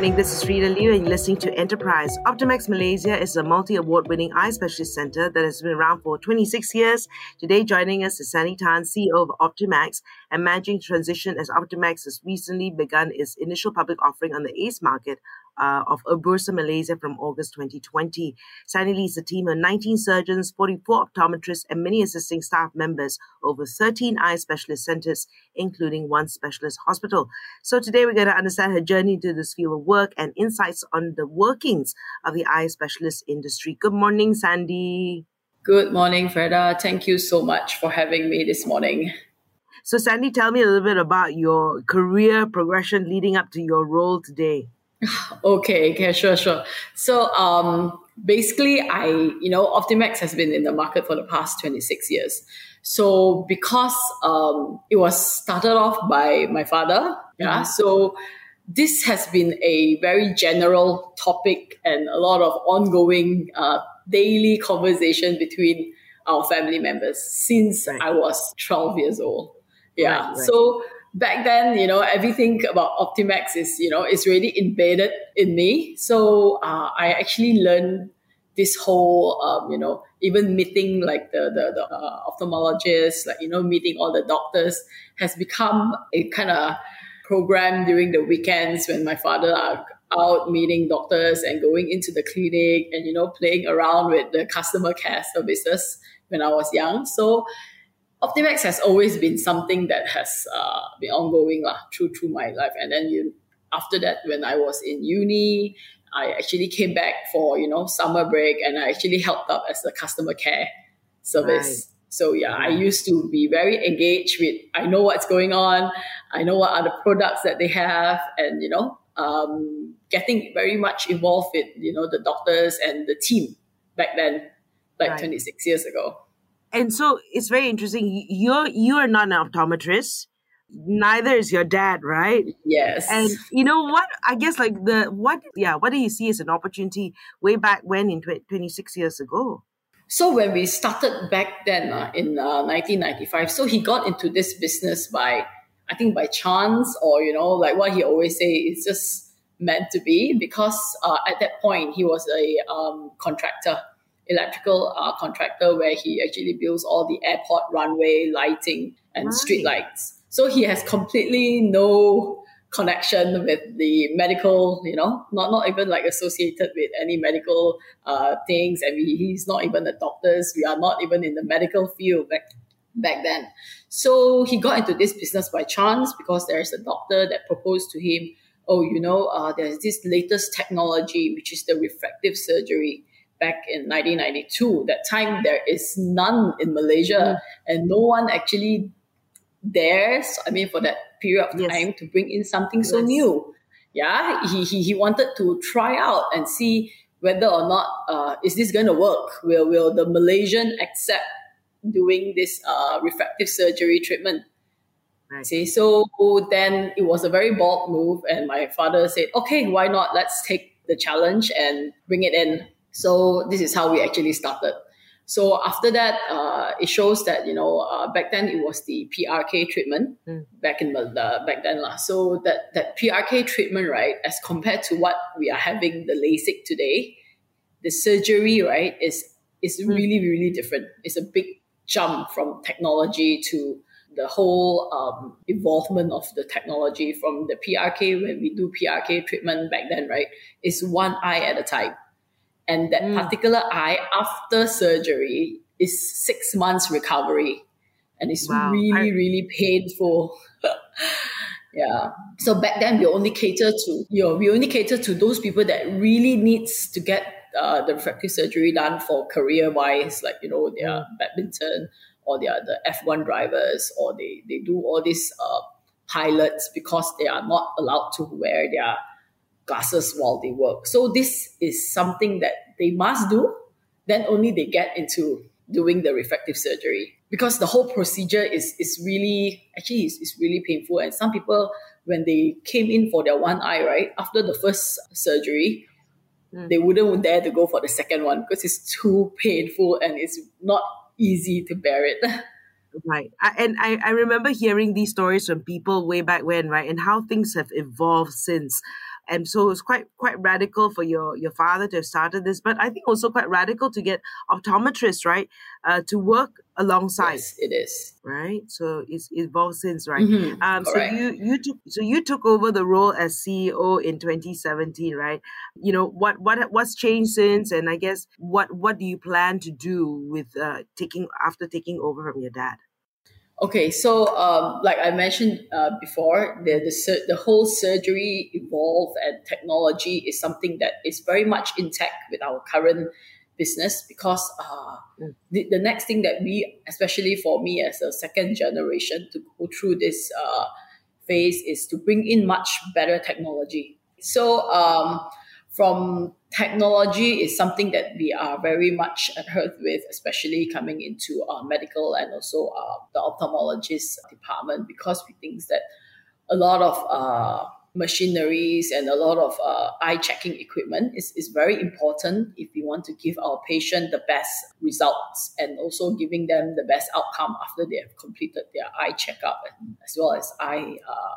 Morning, this is Freda Liu and you're listening to Enterprise. Optimax Malaysia is a multi award winning eye specialist center that has been around for 26 years. Today, joining us is Sandy Tan, CEO of Optimax, and managing transition as Optimax has recently begun its initial public offering on the ACE market uh, of Bursa Malaysia from August 2020. Sandy leads a team of 19 surgeons, 44 optometrists, and many assisting staff members over 13 eye specialist centers, including one specialist hospital. So today we're going to understand her journey into this field of work and insights on the workings of the eye specialist industry. Good morning, Sandy. Good morning, Freda. Thank you so much for having me this morning. So, Sandy, tell me a little bit about your career progression leading up to your role today. Okay, okay, sure, sure. So, um, basically, I, you know, Optimax has been in the market for the past 26 years. So, because um, it was started off by my father, yeah, so this has been a very general topic and a lot of ongoing uh, daily conversation between our family members since right. I was 12 years old. Yeah. Right, right. So back then, you know, everything about Optimax is, you know, is really embedded in me. So uh, I actually learned this whole, um, you know, even meeting like the the, the uh, ophthalmologist, like you know, meeting all the doctors has become a kind of program during the weekends when my father are out meeting doctors and going into the clinic and you know playing around with the customer care services when I was young. So Optimax has always been something that has uh, been ongoing lah, through through my life. And then you, after that, when I was in uni, I actually came back for you know summer break, and I actually helped out as a customer care service. Right. So yeah, I used to be very engaged with. I know what's going on. I know what are the products that they have, and you know, um, getting very much involved with you know the doctors and the team back then, like right. 26 years ago and so it's very interesting. You're you are not an optometrist. Neither is your dad, right? Yes. And you know what? I guess like the what? Yeah. What do you see as an opportunity way back when in twenty six years ago? So when we started back then uh, in uh, 1995, so he got into this business by, I think by chance or you know like what he always say, it's just meant to be because uh, at that point he was a um, contractor electrical uh, contractor where he actually builds all the airport runway lighting and right. street lights. So he has completely no connection with the medical, you know, not not even like associated with any medical uh, things, and we, he's not even a doctors. We are not even in the medical field back back then. So he got into this business by chance because there's a doctor that proposed to him, oh, you know, uh, there's this latest technology which is the refractive surgery back in 1992. That time there is none in Malaysia, mm. and no one actually dares. I mean, for that period of time, yes. to bring in something yes. so new. Yeah, he, he he wanted to try out and see whether or not uh, is this going to work. Will will the Malaysian accept doing this uh, refractive surgery treatment? Right. See, so then it was a very bold move, and my father said, "Okay, why not? Let's take the challenge and bring it in." So this is how we actually started. So after that, uh, it shows that you know uh, back then it was the PRK treatment mm. back in the back then lah. So that that PRK treatment, right, as compared to what we are having the LASIK today, the surgery, right, is is mm. really really different. It's a big jump from technology to the whole um, involvement of the technology from the PRK when we do PRK treatment back then, right, is one eye at a time and that mm. particular eye after surgery is six months recovery and it's wow. really I... really painful yeah so back then we only cater to you know we only cater to those people that really needs to get uh, the refractive surgery done for career wise like you know their mm. badminton or they are the f1 drivers or they they do all these uh, pilots because they are not allowed to wear their glasses while they work. So this is something that they must do. Then only they get into doing the refractive surgery because the whole procedure is is really actually is, is really painful and some people when they came in for their one eye, right, after the first surgery, mm. they wouldn't dare to go for the second one because it's too painful and it's not easy to bear it. Right. I, and I, I remember hearing these stories from people way back when, right? And how things have evolved since and so it's quite quite radical for your your father to have started this but i think also quite radical to get optometrists right uh, to work alongside. Yes, it is. Right? So it's evolved since right? Mm-hmm. um, so you you took so you took over the role as ceo in 2017 right? You know what what what's changed since? And i guess what what do you plan to do with uh, taking after taking over from your dad Okay, so um, like I mentioned uh, before, the, the sur- the whole surgery evolve and technology is something that is very much intact with our current business because uh, mm. the, the next thing that we, especially for me as a second generation, to go through this uh, phase is to bring in much better technology. So um, from technology is something that we are very much adhered with, especially coming into our medical and also uh, the ophthalmologist department, because we think that a lot of uh, machineries and a lot of uh, eye checking equipment is, is very important if we want to give our patient the best results and also giving them the best outcome after they have completed their eye checkup and, as well as eye uh,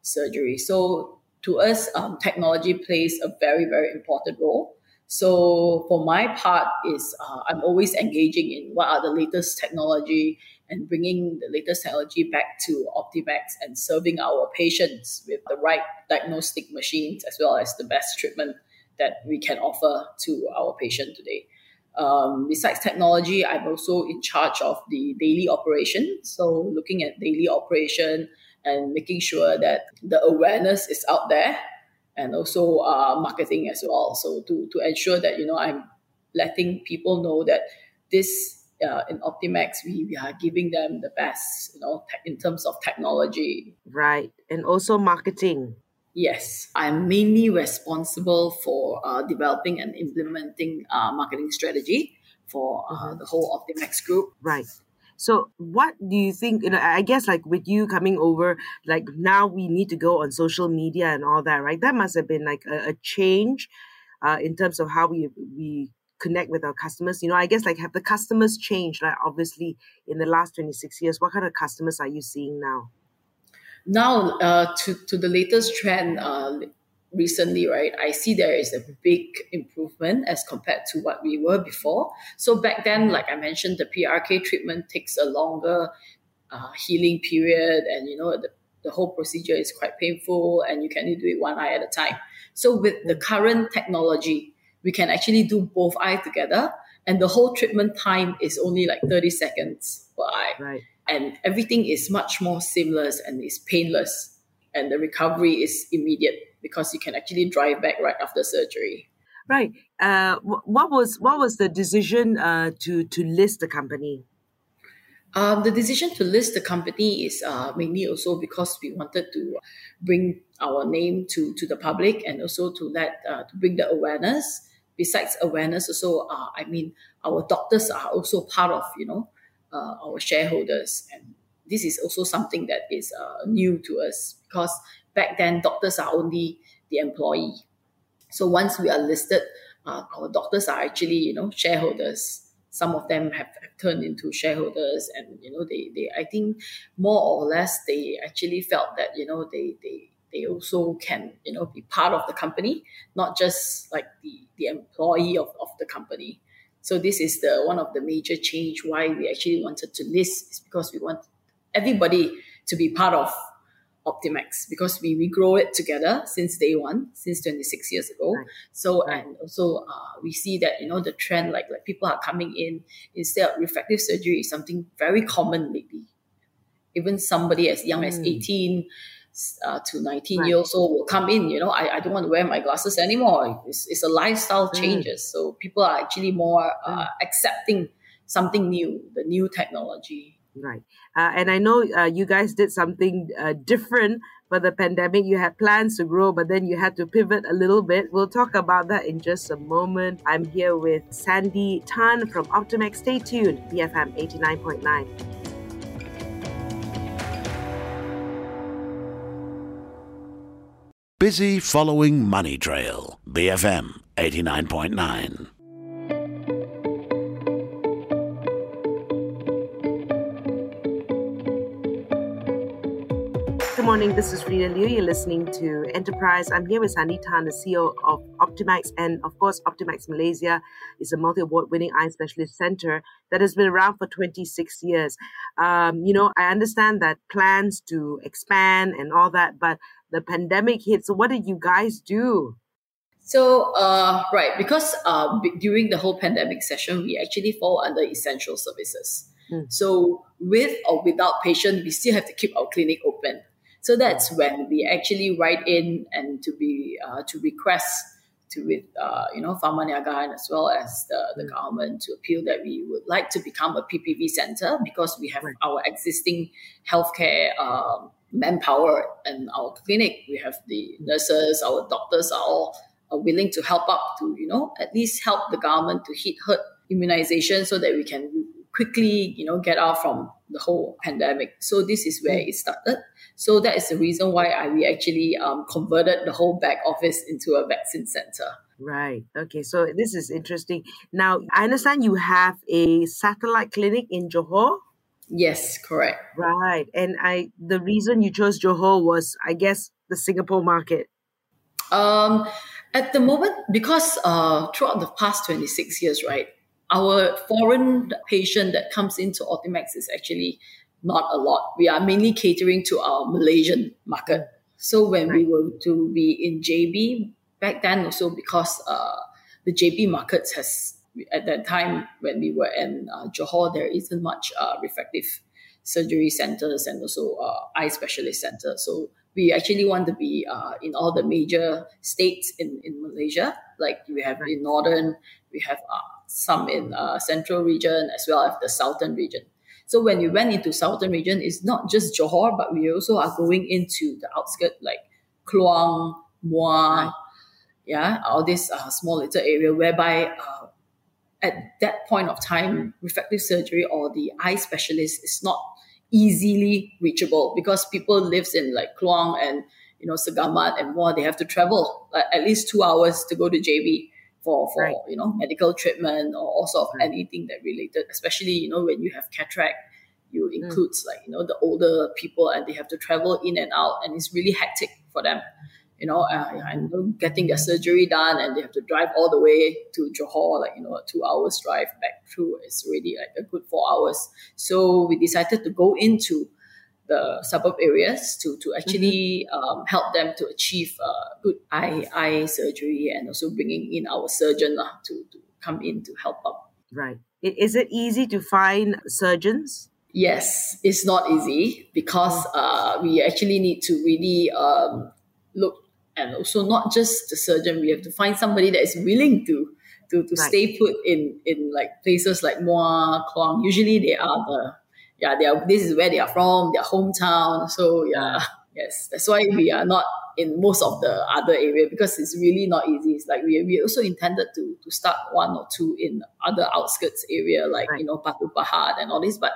surgery. So to us, um, technology plays a very, very important role. So for my part, is uh, I'm always engaging in what are the latest technology and bringing the latest technology back to Optimax and serving our patients with the right diagnostic machines as well as the best treatment that we can offer to our patient today. Um, besides technology, I'm also in charge of the daily operation. So looking at daily operation, and making sure that the awareness is out there and also uh, marketing as well. So to, to ensure that, you know, I'm letting people know that this uh, in Optimax, we, we are giving them the best, you know, te- in terms of technology. Right. And also marketing. Yes, I'm mainly responsible for uh, developing and implementing uh, marketing strategy for uh, mm-hmm. the whole Optimax group. Right. So what do you think? You know, I guess like with you coming over, like now we need to go on social media and all that, right? That must have been like a, a change uh, in terms of how we we connect with our customers. You know, I guess like have the customers changed? Like obviously in the last twenty six years, what kind of customers are you seeing now? Now, uh, to to the latest trend, uh, recently, right, I see there is a big improvement as compared to what we were before. So back then, like I mentioned, the PRK treatment takes a longer uh, healing period, and you know the, the whole procedure is quite painful, and you can only do it one eye at a time. So with the current technology, we can actually do both eyes together, and the whole treatment time is only like thirty seconds per eye, right. and everything is much more seamless and is painless, and the recovery is immediate because you can actually drive back right after surgery. Right. Uh, what was what was the decision uh, to to list the company? Um, the decision to list the company is uh, mainly also because we wanted to bring our name to, to the public and also to let uh, to bring the awareness. Besides awareness, also uh, I mean our doctors are also part of you know uh, our shareholders, and this is also something that is uh, new to us because back then doctors are only the employee. So once we are listed, uh, our doctors are actually you know shareholders. Some of them have, have, turned into shareholders, and you know they they I think more or less they actually felt that you know they they they also can you know be part of the company, not just like the the employee of, of the company. So this is the one of the major change why we actually wanted to list is because we want everybody to be part of Optimax because we, we grow it together since day one, since 26 years ago. Right. So, right. and also uh, we see that, you know, the trend, like, like people are coming in instead of refractive surgery is something very common lately. Even somebody as young mm. as 18 uh, to 19 right. years old will come in, you know, I, I don't want to wear my glasses anymore. It's, it's a lifestyle mm. changes. So people are actually more uh, mm. accepting something new, the new technology. Right. Uh, and I know uh, you guys did something uh, different for the pandemic. You had plans to grow, but then you had to pivot a little bit. We'll talk about that in just a moment. I'm here with Sandy Tan from Optimax. Stay tuned, BFM 89.9. Busy following Money Trail. BFM 89.9. Good morning, this is Freda Liu. You're listening to Enterprise. I'm here with Sandy Tan, the CEO of Optimax. And of course, Optimax Malaysia is a multi award winning eye specialist center that has been around for 26 years. Um, you know, I understand that plans to expand and all that, but the pandemic hit. So, what did you guys do? So, uh, right, because uh, during the whole pandemic session, we actually fall under essential services. Mm. So, with or without patient, we still have to keep our clinic open. So that's when we actually write in and to be uh, to request to with uh, you know Niaga and as well as the, the government to appeal that we would like to become a PPV center because we have right. our existing healthcare um, manpower and our clinic. We have the nurses, our doctors are all are willing to help up to you know at least help the government to hit herd immunization so that we can quickly you know get out from the whole pandemic. So this is where it started. So that is the reason why I, we actually um, converted the whole back office into a vaccine center. Right. Okay. So this is interesting. Now, I understand you have a satellite clinic in Johor. Yes, correct. Right. And I the reason you chose Johor was, I guess, the Singapore market. Um, at the moment, because uh, throughout the past 26 years, right, our foreign patient that comes into Optimax is actually not a lot. We are mainly catering to our Malaysian market. So when right. we were to be in JB back then, also because uh, the JB markets has at that time when we were in uh, Johor, there isn't much uh, refractive surgery centers and also uh, eye specialist centers. So we actually want to be uh, in all the major states in, in Malaysia. Like we have in northern, we have uh, some in uh, central region as well as the southern region. So when we went into southern region, it's not just Johor, but we also are going into the outskirts like Kluang, Muar, right. yeah, all this uh, small little area whereby uh, at that point of time, refractive surgery or the eye specialist is not easily reachable because people lives in like Kluang and you know Segamat and more. They have to travel like, at least two hours to go to JB for for right. you know medical treatment or also right. anything that related. Especially you know when you have cataract, you mm. includes mm. like you know the older people and they have to travel in and out and it's really hectic for them you know, uh, and getting their surgery done and they have to drive all the way to Johor, like, you know, a two hours drive back through. It's already like a good four hours. So we decided to go into the suburb areas to, to actually mm-hmm. um, help them to achieve uh, good eye, eye surgery and also bringing in our surgeon uh, to, to come in to help out. Right. Is it easy to find surgeons? Yes, it's not easy because uh, we actually need to really um, look and also not just the surgeon. We have to find somebody that is willing to to, to right. stay put in in like places like Muar, Kluang. Usually they are the yeah they are this is where they are from, their hometown. So yeah, yes, that's why we are not in most of the other area because it's really not easy. It's like we, we also intended to to start one or two in other outskirts area like right. you know Batu Pahat and all this, but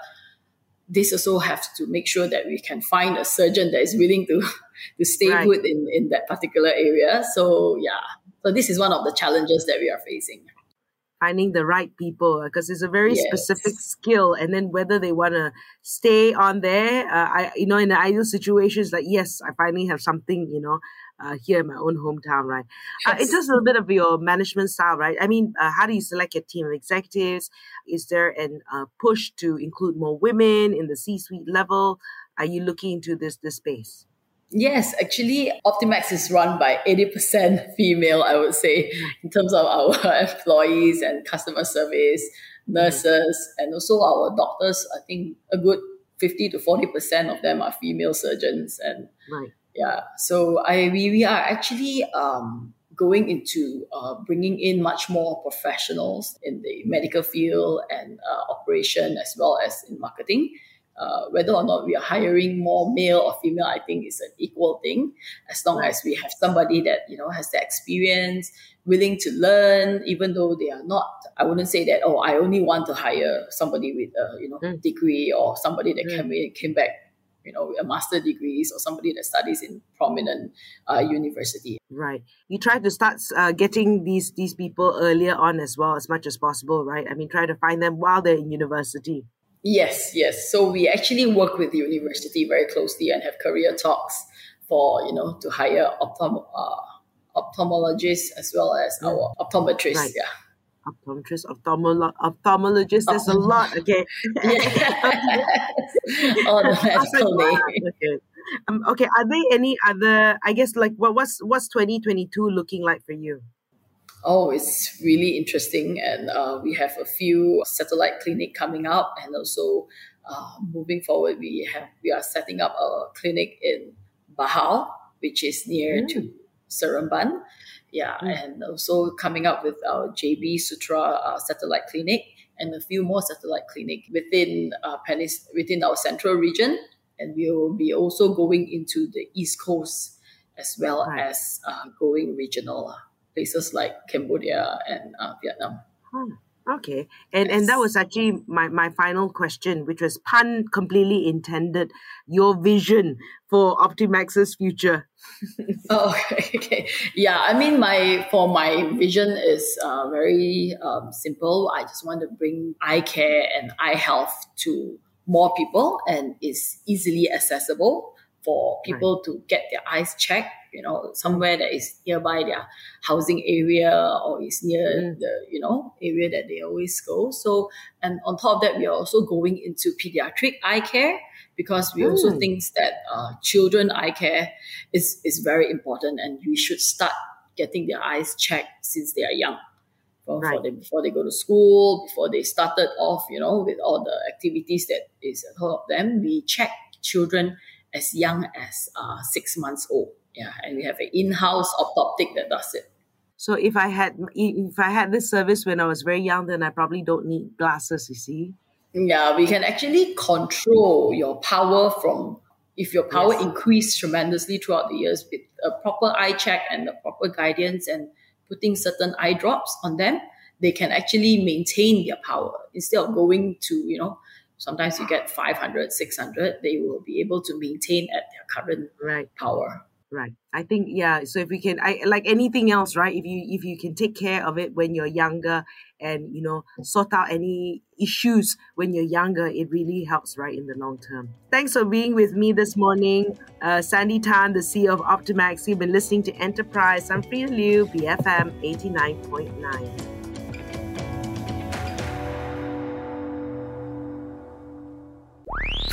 this also has to make sure that we can find a surgeon that is willing to to stay right. in, in that particular area. So yeah, so this is one of the challenges that we are facing. Finding the right people because it's a very yes. specific skill, and then whether they want to stay on there, uh, I you know in the ideal situations like yes, I finally have something you know uh, here in my own hometown, right? Yes. Uh, it's just a little bit of your management style, right? I mean, uh, how do you select your team of executives? Is there an uh, push to include more women in the C-suite level? Are you looking into this this space? Yes, actually, Optimax is run by 80% female, I would say, in terms of our employees and customer service, nurses, and also our doctors. I think a good 50 to 40% of them are female surgeons. And right yeah so i we, we are actually um, going into uh, bringing in much more professionals in the medical field and uh, operation as well as in marketing uh, whether or not we are hiring more male or female i think is an equal thing as long as we have somebody that you know has the experience willing to learn even though they are not i wouldn't say that oh i only want to hire somebody with a you know mm. degree or somebody that mm. came, came back you know, a master degrees or somebody that studies in prominent uh, university. Right. You try to start uh, getting these these people earlier on as well as much as possible, right? I mean, try to find them while they're in university. Yes, yes. So we actually work with the university very closely and have career talks for you know to hire optom- uh, ophthalmologists as well as our optometrists. Right. Yeah optometrist, ophthalmolo- ophthalmologist. There's a lot. Okay. oh, the medical name. Okay. Um, okay. Are there any other? I guess like what what's what's 2022 looking like for you? Oh, it's really interesting, and uh, we have a few satellite clinic coming up, and also uh, moving forward, we have we are setting up a clinic in Bahal, which is near mm. to Seremban yeah, mm. and also coming up with our JB Sutera uh, satellite clinic and a few more satellite clinic within uh, Penis- within our central region, and we will be also going into the east coast as well right. as uh, going regional uh, places like Cambodia and uh, Vietnam. Hmm. Okay, and yes. and that was actually my my final question, which was pun completely intended. Your vision for Optimax's future. oh, okay, okay, yeah. I mean, my for my vision is uh, very um, simple. I just want to bring eye care and eye health to more people, and it's easily accessible for people right. to get their eyes checked, you know, somewhere that is nearby their housing area or is near mm. the, you know, area that they always go. So, and on top of that, we are also going into pediatric eye care because we mm. also think that uh, children eye care is, is very important and we should start getting their eyes checked since they are young. For, right. for them, before they go to school, before they started off, you know, with all the activities that is ahead of them, we check children as young as uh, six months old. Yeah, and we have an in-house orthoptist that does it. So if I had if I had this service when I was very young, then I probably don't need glasses. You see. Yeah, we can actually control your power from if your power yes. increased tremendously throughout the years with a proper eye check and the proper guidance and putting certain eye drops on them, they can actually maintain their power instead of going to you know sometimes you get 500 600 they will be able to maintain at their current right. power. Right. I think yeah so if we can i like anything else right if you if you can take care of it when you're younger and you know sort out any issues when you're younger it really helps right in the long term. Thanks for being with me this morning. Uh, sandy tan the ceo of optimax you've been listening to enterprise. I'm freda liu bfm 89.9